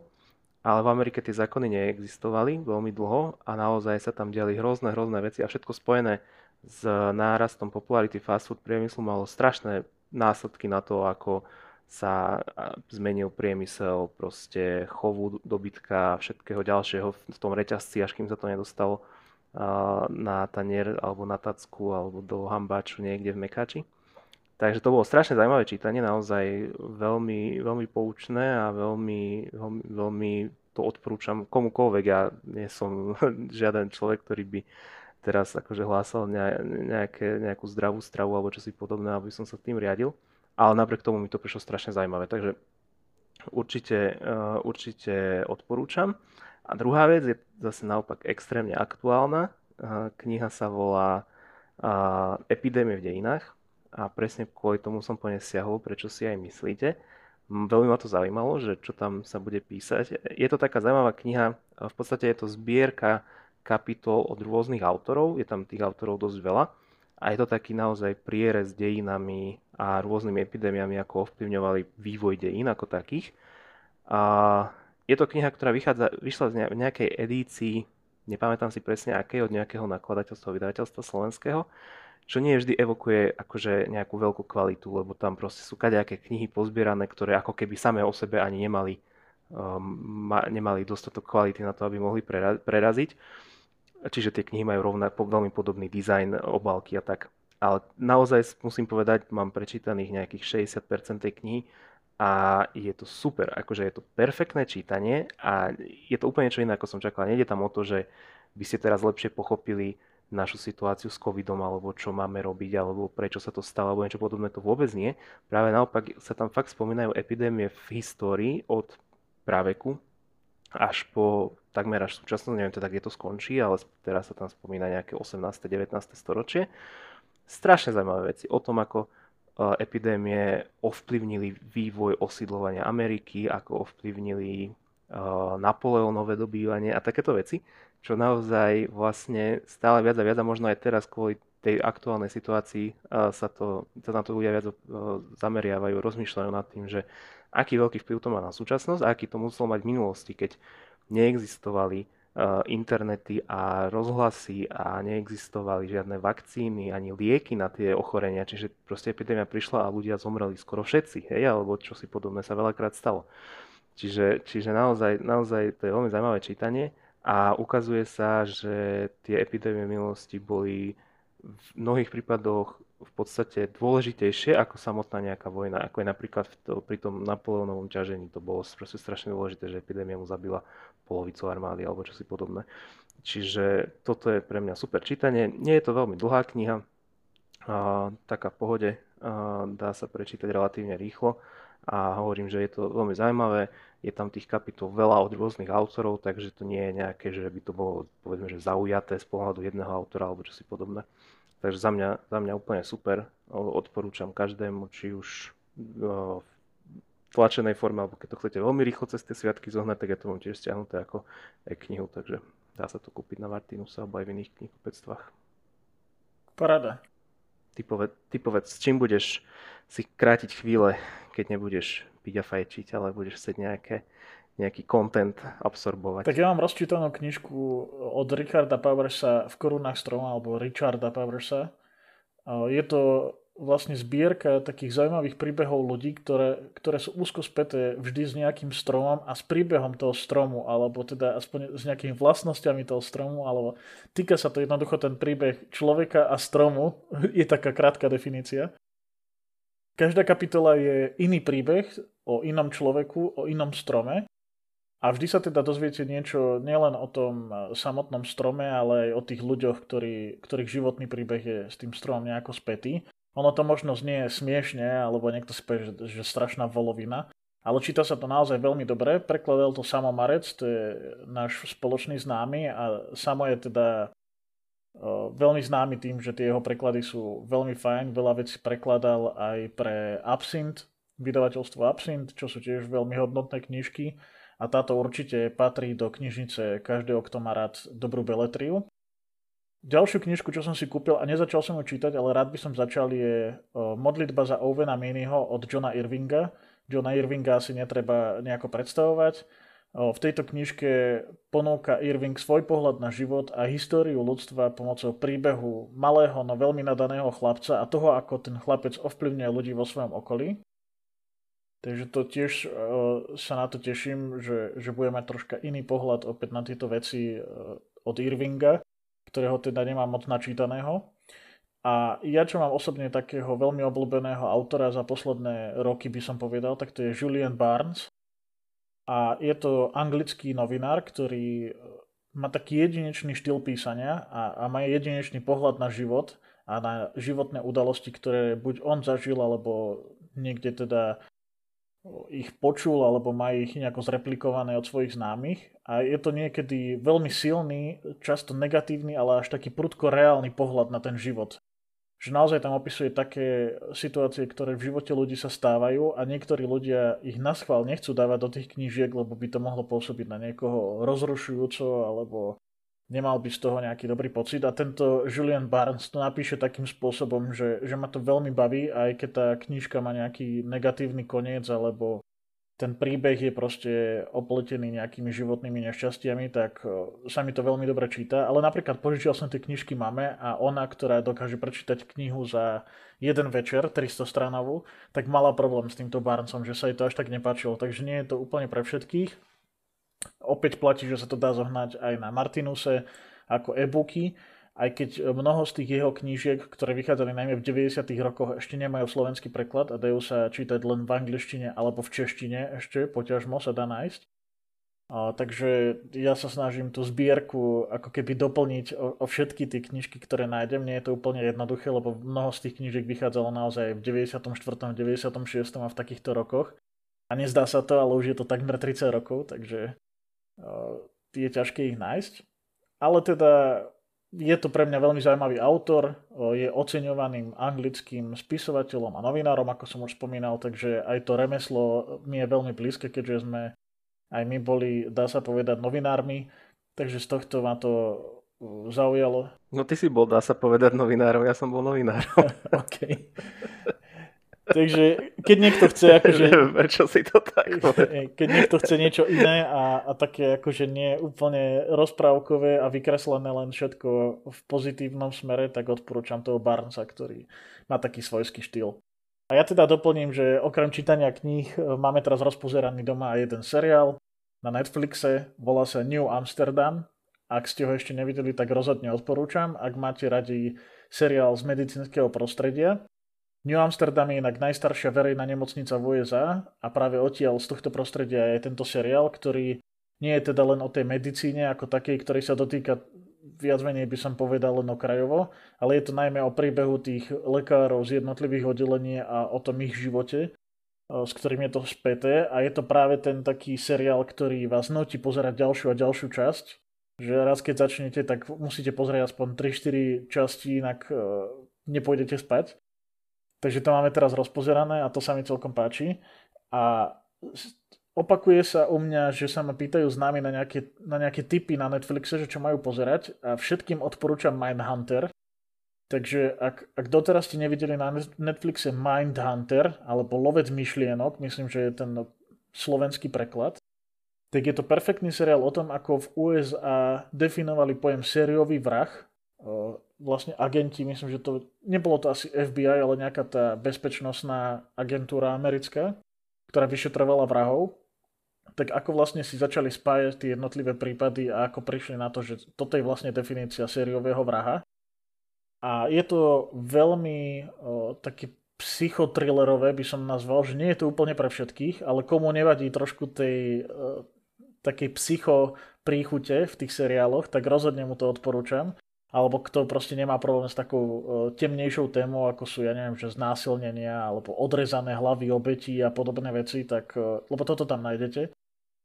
Ale v Amerike tie zákony neexistovali veľmi dlho a naozaj sa tam diali hrozné, hrozné veci a všetko spojené s nárastom popularity fast food priemyslu malo strašné následky na to, ako sa zmenil priemysel proste chovu dobytka a všetkého ďalšieho v tom reťazci, až kým sa to nedostalo na tanier alebo na tacku alebo do hambáču niekde v Mekači. Takže to bolo strašne zaujímavé čítanie, naozaj veľmi, veľmi poučné a veľmi, veľmi, veľmi to odporúčam komukoľvek. Ja nie som žiaden človek, ktorý by teraz akože hlásal nejaké, nejakú zdravú stravu alebo čosi podobné, aby som sa tým riadil. Ale napriek tomu mi to prišlo strašne zaujímavé. Takže určite, uh, určite odporúčam. A druhá vec je zase naopak extrémne aktuálna. Uh, kniha sa volá uh, Epidémie v dejinách a presne kvôli tomu som po nej siahol, prečo si aj myslíte. Veľmi ma to zaujímalo, že čo tam sa bude písať. Je to taká zaujímavá kniha, v podstate je to zbierka kapitol od rôznych autorov, je tam tých autorov dosť veľa a je to taký naozaj prierez dejinami a rôznymi epidémiami, ako ovplyvňovali vývoj dejín ako takých. A je to kniha, ktorá vychádza, vyšla z nejakej edícii, nepamätám si presne akej, od nejakého nakladateľstva, vydavateľstva slovenského, čo nie vždy evokuje akože nejakú veľkú kvalitu, lebo tam proste sú kadejaké knihy pozbierané, ktoré ako keby samé o sebe ani nemali, um, ma, nemali dostatok kvality na to, aby mohli prera- preraziť čiže tie knihy majú rovná, veľmi podobný dizajn, obálky a tak. Ale naozaj musím povedať, mám prečítaných nejakých 60% tej knihy a je to super, akože je to perfektné čítanie a je to úplne čo iné, ako som čakal. Nejde tam o to, že by ste teraz lepšie pochopili našu situáciu s covidom, alebo čo máme robiť, alebo prečo sa to stalo, alebo niečo podobné, to vôbec nie. Práve naopak sa tam fakt spomínajú epidémie v histórii od praveku až po takmer až súčasnosť, neviem teda, kde to skončí, ale teraz sa tam spomína nejaké 18. 19. storočie. Strašne zaujímavé veci o tom, ako e, epidémie ovplyvnili vývoj osídlovania Ameriky, ako ovplyvnili e, Napoleonové dobývanie a takéto veci, čo naozaj vlastne stále viac a viac a možno aj teraz kvôli tej aktuálnej situácii e, sa, to, sa na to ľudia viac zameriavajú, rozmýšľajú nad tým, že aký veľký vplyv to má na súčasnosť a aký to muselo mať v minulosti, keď neexistovali internety a rozhlasy a neexistovali žiadne vakcíny ani lieky na tie ochorenia, čiže proste epidémia prišla a ľudia zomreli skoro všetci, hej, alebo čo si podobné sa veľakrát stalo. Čiže, čiže naozaj, naozaj to je veľmi zaujímavé čítanie a ukazuje sa, že tie epidémie minulosti boli v mnohých prípadoch v podstate dôležitejšie ako samotná nejaká vojna. Ako je napríklad v to, pri tom Napoleonovom ťažení. To bolo proste strašne dôležité, že epidémia mu zabila polovicu armády alebo čosi podobné. Čiže toto je pre mňa super čítanie. Nie je to veľmi dlhá kniha, a, taká v pohode, a, dá sa prečítať relatívne rýchlo a hovorím, že je to veľmi zaujímavé. Je tam tých kapitol veľa od rôznych autorov, takže to nie je nejaké, že by to bolo povedzme, že zaujaté z pohľadu jedného autora alebo čosi podobné. Takže za mňa, za mňa úplne super. Odporúčam každému, či už v tlačenej forme, alebo keď to chcete veľmi rýchlo cez tie sviatky zohnať, tak ja to mám tiež stiahnuté ako e-knihu, takže dá sa to kúpiť na Martinuse alebo aj v iných knihkupectvách. Parada. Ty, poved, ty povedz, s čím budeš si krátiť chvíle, keď nebudeš piť a fajčiť, ale budeš chcieť nejaké nejaký content absorbovať. Tak ja mám rozčítanú knižku od Richarda Powersa v korunách stroma, alebo Richarda Powersa. Je to vlastne zbierka takých zaujímavých príbehov ľudí, ktoré, ktoré sú úzko späté vždy s nejakým stromom a s príbehom toho stromu, alebo teda aspoň s nejakými vlastnosťami toho stromu, alebo týka sa to jednoducho ten príbeh človeka a stromu, je taká krátka definícia. Každá kapitola je iný príbeh o inom človeku, o inom strome a vždy sa teda dozviete niečo nielen o tom e, samotnom strome, ale aj o tých ľuďoch, ktorí, ktorých životný príbeh je s tým stromom nejako spätý. Ono to možno znie smiešne, alebo niekto si povie, že, že strašná volovina, ale číta sa to naozaj veľmi dobre. Prekladal to Samo Marec, to je náš spoločný známy a Samo je teda uh, veľmi známy tým, že tie jeho preklady sú veľmi fajn. Veľa vecí prekladal aj pre Absint, vydavateľstvo Absint, čo sú tiež veľmi hodnotné knižky a táto určite patrí do knižnice každého, kto má rád dobrú beletriu. Ďalšiu knižku, čo som si kúpil a nezačal som ju čítať, ale rád by som začal, je Modlitba za Ovena Miniho od Johna Irvinga. Johna Irvinga asi netreba nejako predstavovať. V tejto knižke ponúka Irving svoj pohľad na život a históriu ľudstva pomocou príbehu malého, no veľmi nadaného chlapca a toho, ako ten chlapec ovplyvňuje ľudí vo svojom okolí. Takže to tiež uh, sa na to teším, že, že budeme mať troška iný pohľad opäť na tieto veci uh, od Irvinga, ktorého teda nemám moc načítaného. A ja, čo mám osobne takého veľmi obľúbeného autora za posledné roky, by som povedal, tak to je Julian Barnes. A je to anglický novinár, ktorý má taký jedinečný štýl písania a, a má jedinečný pohľad na život a na životné udalosti, ktoré buď on zažil, alebo niekde teda ich počul alebo má ich nejako zreplikované od svojich známych a je to niekedy veľmi silný, často negatívny, ale až taký prudko reálny pohľad na ten život. Že naozaj tam opisuje také situácie, ktoré v živote ľudí sa stávajú a niektorí ľudia ich na schvál nechcú dávať do tých knížiek, lebo by to mohlo pôsobiť na niekoho rozrušujúco alebo nemal by z toho nejaký dobrý pocit. A tento Julian Barnes to napíše takým spôsobom, že, že ma to veľmi baví, aj keď tá knižka má nejaký negatívny koniec, alebo ten príbeh je proste opletený nejakými životnými nešťastiami, tak sa mi to veľmi dobre číta. Ale napríklad požičial som tie knižky mame a ona, ktorá dokáže prečítať knihu za jeden večer, 300 stranovú, tak mala problém s týmto Barnesom, že sa jej to až tak nepáčilo. Takže nie je to úplne pre všetkých Opäť platí, že sa to dá zohnať aj na Martinuse ako e-booky, aj keď mnoho z tých jeho knížiek, ktoré vychádzali najmä v 90. rokoch, ešte nemajú slovenský preklad a dajú sa čítať len v angličtine alebo v češtine ešte, poťažmo sa dá nájsť. A, takže ja sa snažím tú zbierku ako keby doplniť o, o všetky tie knižky, ktoré nájdem. Nie je to úplne jednoduché, lebo mnoho z tých knižiek vychádzalo naozaj v 94., 96. a v takýchto rokoch. A nezdá sa to, ale už je to takmer 30 rokov, takže je ťažké ich nájsť. Ale teda je to pre mňa veľmi zaujímavý autor, je oceňovaným anglickým spisovateľom a novinárom, ako som už spomínal, takže aj to remeslo mi je veľmi blízke, keďže sme aj my boli, dá sa povedať, novinármi, takže z tohto ma to zaujalo. No ty si bol, dá sa povedať, novinárom, ja som bol novinárom. OK. Takže keď niekto chce akože... Prečo si to tak Keď niekto chce niečo iné a, a také akože nie úplne rozprávkové a vykreslené len všetko v pozitívnom smere, tak odporúčam toho Barnesa, ktorý má taký svojský štýl. A ja teda doplním, že okrem čítania kníh e, máme teraz rozpozeraný doma aj jeden seriál na Netflixe, volá sa New Amsterdam. Ak ste ho ešte nevideli, tak rozhodne odporúčam. Ak máte radi seriál z medicínskeho prostredia, New Amsterdam je inak najstaršia verejná nemocnica v USA a práve odtiaľ z tohto prostredia je tento seriál, ktorý nie je teda len o tej medicíne ako takej, ktorý sa dotýka viac menej by som povedal len okrajovo, ale je to najmä o príbehu tých lekárov z jednotlivých oddelení a o tom ich živote, s ktorým je to späté a je to práve ten taký seriál, ktorý vás nutí pozerať ďalšiu a ďalšiu časť, že raz keď začnete, tak musíte pozrieť aspoň 3-4 časti, inak nepôjdete spať. Takže to máme teraz rozpozerané a to sa mi celkom páči. A opakuje sa u mňa, že sa ma pýtajú známi na nejaké, na nejaké typy na Netflixe, že čo majú pozerať a všetkým odporúčam Mindhunter. Takže ak, ak doteraz ste nevideli na Netflixe Mindhunter alebo Lovec myšlienok, myslím, že je ten slovenský preklad, tak je to perfektný seriál o tom, ako v USA definovali pojem sériový vrah vlastne agenti, myslím, že to nebolo to asi FBI, ale nejaká tá bezpečnostná agentúra americká, ktorá vyšetrovala vrahov, tak ako vlastne si začali spájať tie jednotlivé prípady a ako prišli na to, že toto je vlastne definícia sériového vraha. A je to veľmi o, taký psychotrilerové, by som nazval, že nie je to úplne pre všetkých, ale komu nevadí trošku tej o, takej psycho príchute v tých seriáloch, tak rozhodne mu to odporúčam alebo kto proste nemá problém s takou uh, temnejšou témou, ako sú, ja neviem, že znásilnenia, alebo odrezané hlavy obetí a podobné veci, tak, uh, lebo toto tam nájdete,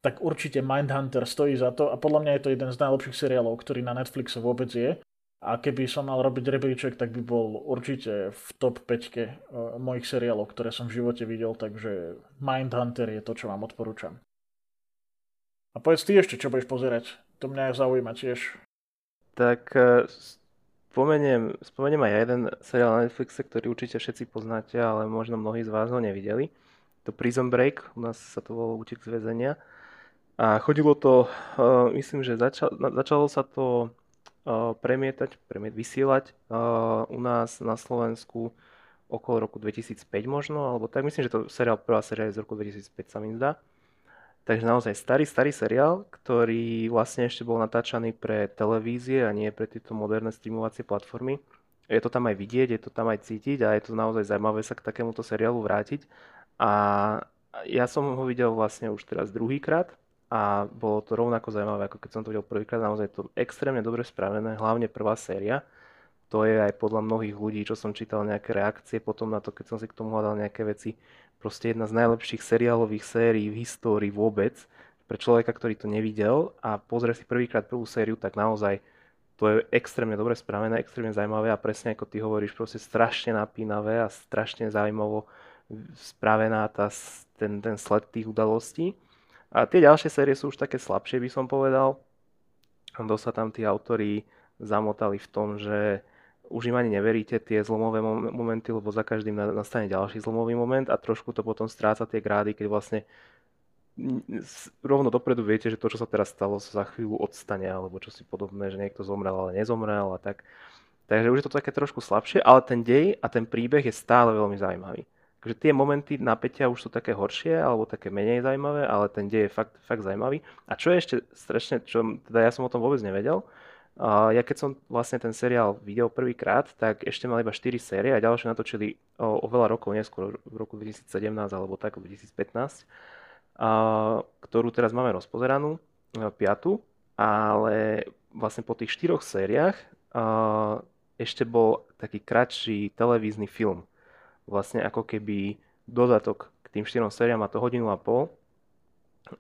tak určite Mindhunter stojí za to a podľa mňa je to jeden z najlepších seriálov, ktorý na Netflixe vôbec je. A keby som mal robiť rebríček, tak by bol určite v top 5 uh, mojich seriálov, ktoré som v živote videl, takže Mindhunter je to, čo vám odporúčam. A povedz ty ešte, čo budeš pozerať. To mňa zaujíma tiež tak e, spomeniem, spomeniem aj jeden seriál na Netflixe, ktorý určite všetci poznáte, ale možno mnohí z vás ho nevideli. To Prison Break, u nás sa to volalo Útek z väzenia. A chodilo to, uh, myslím, že začal, začalo sa to uh, premietať, premiet, vysielať u nás na Slovensku okolo roku 2005 možno, alebo tak myslím, že to seriál, prvá séria je z roku 2005 sa mi zdá. Takže naozaj starý, starý seriál, ktorý vlastne ešte bol natáčaný pre televízie a nie pre tieto moderné streamovacie platformy. Je to tam aj vidieť, je to tam aj cítiť a je to naozaj zaujímavé sa k takémuto seriálu vrátiť. A ja som ho videl vlastne už teraz druhýkrát a bolo to rovnako zaujímavé, ako keď som to videl prvýkrát. Naozaj to extrémne dobre spravené, hlavne prvá séria. To je aj podľa mnohých ľudí, čo som čítal nejaké reakcie potom na to, keď som si k tomu hľadal nejaké veci, proste jedna z najlepších seriálových sérií v histórii vôbec. Pre človeka, ktorý to nevidel a pozrie si prvýkrát prvú sériu, tak naozaj to je extrémne dobre spravené, extrémne zaujímavé a presne ako ty hovoríš, proste strašne napínavé a strašne zaujímavo spravená tá, ten, ten sled tých udalostí. A tie ďalšie série sú už také slabšie, by som povedal. Dosť sa tam tí autori zamotali v tom, že už im ani neveríte tie zlomové momenty, lebo za každým nastane ďalší zlomový moment a trošku to potom stráca tie grády, keď vlastne rovno dopredu viete, že to, čo sa teraz stalo, sa za chvíľu odstane, alebo čo si podobné, že niekto zomrel, ale nezomrel a tak. Takže už je to také trošku slabšie, ale ten dej a ten príbeh je stále veľmi zaujímavý. Takže tie momenty napätia už sú také horšie alebo také menej zaujímavé, ale ten dej je fakt, fakt zaujímavý. A čo je ešte strašne, čo teda ja som o tom vôbec nevedel, ja keď som vlastne ten seriál videl prvýkrát, tak ešte mal iba 4 série a ďalšie natočili o, o veľa rokov neskôr, v roku 2017 alebo tak 2015, a, ktorú teraz máme rozpozeranú, e, piatu, ale vlastne po tých štyroch sériách a, ešte bol taký kratší televízny film. Vlastne ako keby dodatok k tým štyrom sériám, a to hodinu a pol.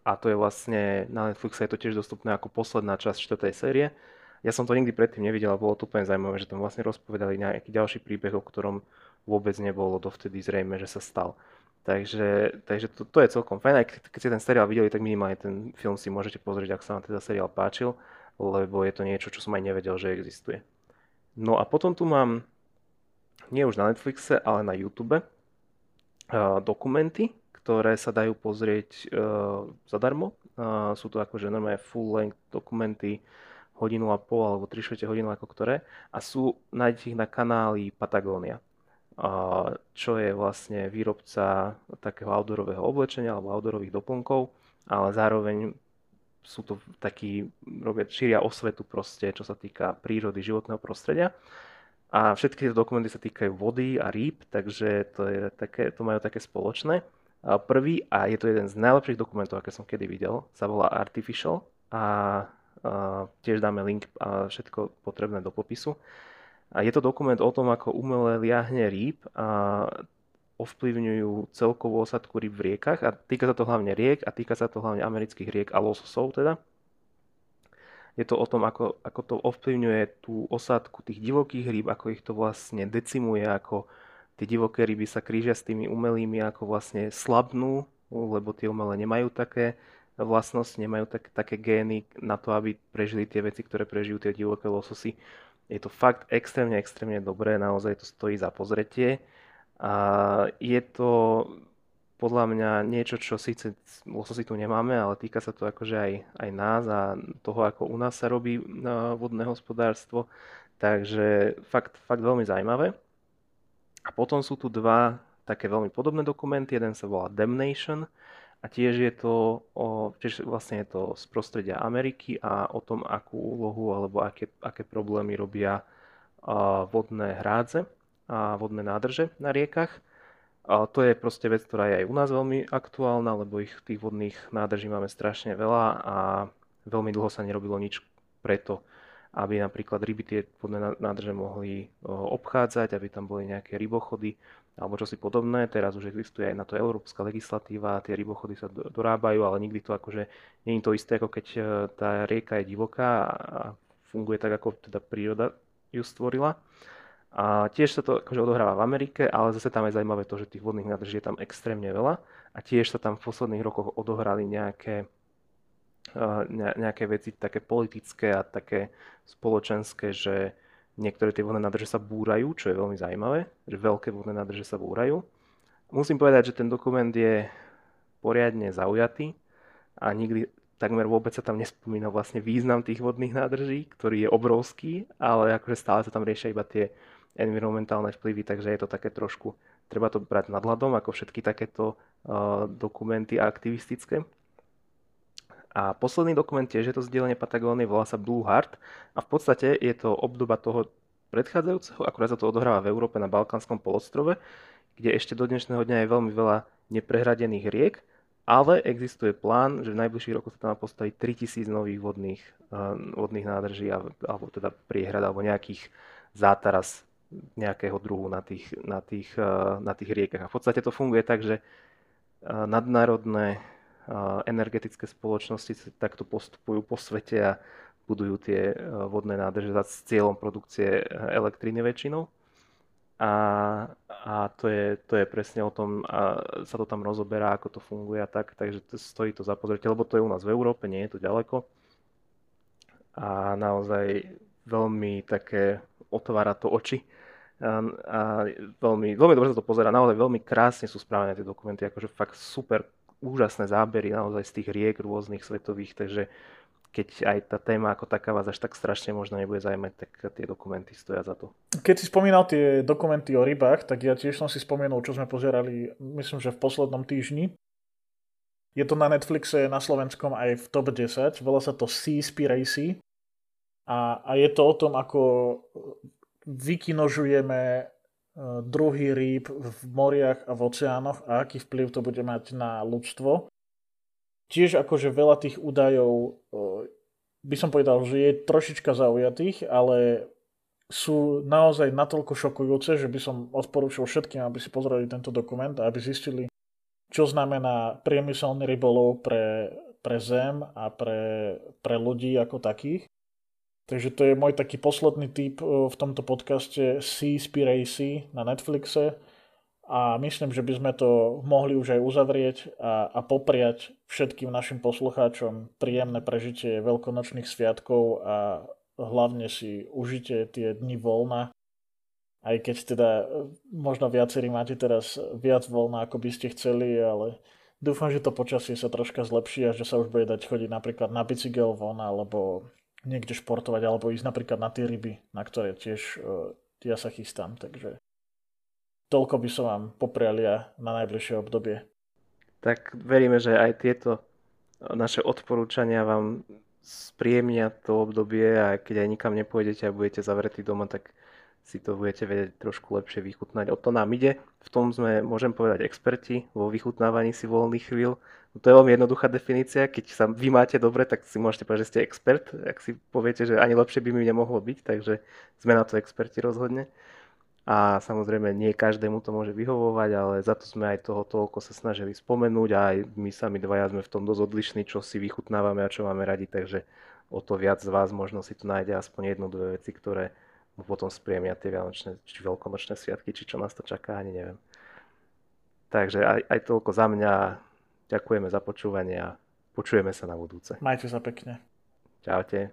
A to je vlastne, na Netflixe je to tiež dostupné ako posledná časť štvrtej série ja som to nikdy predtým nevidel a bolo to úplne zaujímavé, že tam vlastne rozpovedali nejaký ďalší príbeh, o ktorom vôbec nebolo dovtedy zrejme, že sa stal. Takže, takže to, to je celkom fajn. Aj keď ste ten seriál videli, tak minimálne ten film si môžete pozrieť, ak sa vám teda seriál páčil, lebo je to niečo, čo som aj nevedel, že existuje. No a potom tu mám, nie už na Netflixe, ale na YouTube, dokumenty, ktoré sa dajú pozrieť zadarmo. Sú to akože normálne full-length dokumenty, hodinu a pol alebo 3 čtvrte hodinu ako ktoré a sú, nájdete ich na kanáli Patagónia čo je vlastne výrobca takého outdoorového oblečenia alebo outdoorových doplnkov, ale zároveň sú to takí, robia, šíria osvetu proste, čo sa týka prírody, životného prostredia. A všetky tieto dokumenty sa týkajú vody a rýb, takže to, je také, to majú také spoločné. A prvý, a je to jeden z najlepších dokumentov, aké som kedy videl, sa volá Artificial a tiež dáme link a všetko potrebné do popisu. A je to dokument o tom, ako umelé liahne rýb a ovplyvňujú celkovú osadku rýb v riekach a týka sa to hlavne riek a týka sa to hlavne amerických riek a lososov teda. Je to o tom, ako, ako to ovplyvňuje tú osadku tých divokých rýb, ako ich to vlastne decimuje, ako tie divoké ryby sa krížia s tými umelými, ako vlastne slabnú, lebo tie umelé nemajú také vlastnosti, nemajú tak, také gény na to, aby prežili tie veci, ktoré prežijú tie divoké lososy. Je to fakt extrémne, extrémne dobré, naozaj to stojí za pozretie. A je to podľa mňa niečo, čo síce lososi tu nemáme, ale týka sa to akože aj, aj nás a toho, ako u nás sa robí vodné hospodárstvo. Takže fakt, fakt veľmi zaujímavé. A potom sú tu dva také veľmi podobné dokumenty. Jeden sa volá Damnation a tiež je to, o, tiež vlastne je to z prostredia Ameriky a o tom, akú úlohu alebo aké, aké problémy robia vodné hrádze a vodné nádrže na riekach. A to je proste vec, ktorá je aj u nás veľmi aktuálna, lebo ich tých vodných nádrží máme strašne veľa a veľmi dlho sa nerobilo nič preto, aby napríklad ryby tie vodné nádrže mohli obchádzať, aby tam boli nejaké rybochody alebo čosi podobné. Teraz už existuje aj na to európska legislatíva, tie rybochody sa dorábajú, ale nikdy to akože nie je to isté, ako keď e, tá rieka je divoká a funguje tak, ako teda príroda ju stvorila. A tiež sa to akože odohráva v Amerike, ale zase tam je zaujímavé to, že tých vodných nádrží je tam extrémne veľa a tiež sa tam v posledných rokoch odohrali nejaké, nejaké veci také politické a také spoločenské, že Niektoré tie vodné nádrže sa búrajú, čo je veľmi zaujímavé, že veľké vodné nádrže sa búrajú. Musím povedať, že ten dokument je poriadne zaujatý a nikdy takmer vôbec sa tam nespomína vlastne význam tých vodných nádrží, ktorý je obrovský, ale akože stále sa tam riešia iba tie environmentálne vplyvy, takže je to také trošku, treba to brať nadhľadom, ako všetky takéto uh, dokumenty aktivistické. A posledný dokument tiež je to zdieľanie Patagónie, volá sa Blue Heart a v podstate je to obdoba toho predchádzajúceho, akurát sa to odohráva v Európe na Balkánskom polostrove, kde ešte do dnešného dňa je veľmi veľa neprehradených riek, ale existuje plán, že v najbližších rokoch sa tam má postaviť 3000 nových vodných, uh, vodných nádrží, alebo teda priehrad, alebo nejakých zátaras nejakého druhu na tých, na tých, uh, na tých riekach. A v podstate to funguje tak, že uh, nadnárodné energetické spoločnosti takto postupujú po svete a budujú tie e, vodné nádrže za cieľom produkcie e, elektriny väčšinou. A, a to, je, to je presne o tom, a sa to tam rozoberá, ako to funguje a tak, takže to, stojí to za pozrieť, lebo to je u nás v Európe, nie je to ďaleko. A naozaj veľmi také otvára to oči. A, a veľmi, veľmi dobre sa to pozera, naozaj veľmi krásne sú správené tie dokumenty, akože fakt super úžasné zábery naozaj z tých riek rôznych svetových, takže keď aj tá téma ako taká vás až tak strašne možno nebude zaujímať, tak tie dokumenty stoja za to. Keď si spomínal tie dokumenty o rybách, tak ja tiež som si spomenul, čo sme pozerali, myslím, že v poslednom týždni. Je to na Netflixe, na slovenskom aj v top 10, volá sa to Seaspiracy a, a je to o tom, ako vykinožujeme druhy rýb v moriach a v oceánoch a aký vplyv to bude mať na ľudstvo. Tiež akože veľa tých údajov e, by som povedal, že je trošička zaujatých, ale sú naozaj natoľko šokujúce, že by som odporúčil všetkým, aby si pozreli tento dokument a aby zistili, čo znamená priemyselný rybolov pre, pre zem a pre, pre ľudí ako takých. Takže to je môj taký posledný tip v tomto podcaste Seaspiracy na Netflixe. A myslím, že by sme to mohli už aj uzavrieť a, a popriať všetkým našim poslucháčom príjemné prežitie veľkonočných sviatkov a hlavne si užite tie dni voľna. Aj keď teda e, možno viacerí máte teraz viac voľna, ako by ste chceli, ale dúfam, že to počasie sa troška zlepší a že sa už bude dať chodiť napríklad na bicykel von alebo niekde športovať alebo ísť napríklad na tie ryby, na ktoré tiež uh, ja sa chystám. Takže toľko by som vám poprial na najbližšie obdobie. Tak veríme, že aj tieto naše odporúčania vám spríjemnia to obdobie a keď aj nikam nepôjdete a budete zavretí doma, tak si to budete vedieť trošku lepšie vychutnať. O to nám ide. V tom sme, môžem povedať, experti vo vychutnávaní si voľných chvíľ. To je veľmi jednoduchá definícia. Keď sa vy máte dobre, tak si môžete povedať, že ste expert. Ak si poviete, že ani lepšie by mi nemohlo byť, takže sme na to experti rozhodne. A samozrejme nie každému to môže vyhovovať, ale za to sme aj toho toľko sa snažili spomenúť a aj my sami dvaja sme v tom dosť odlišní, čo si vychutnávame a čo máme radi, takže o to viac z vás možno si tu nájde aspoň jednu, dve veci, ktoré mu potom spriemia tie vianočné či veľkonočné sviatky, či čo nás to čaká, ani neviem. Takže aj, aj toľko za mňa. Ďakujeme za počúvanie a počujeme sa na budúce. Majte sa pekne. Čaute.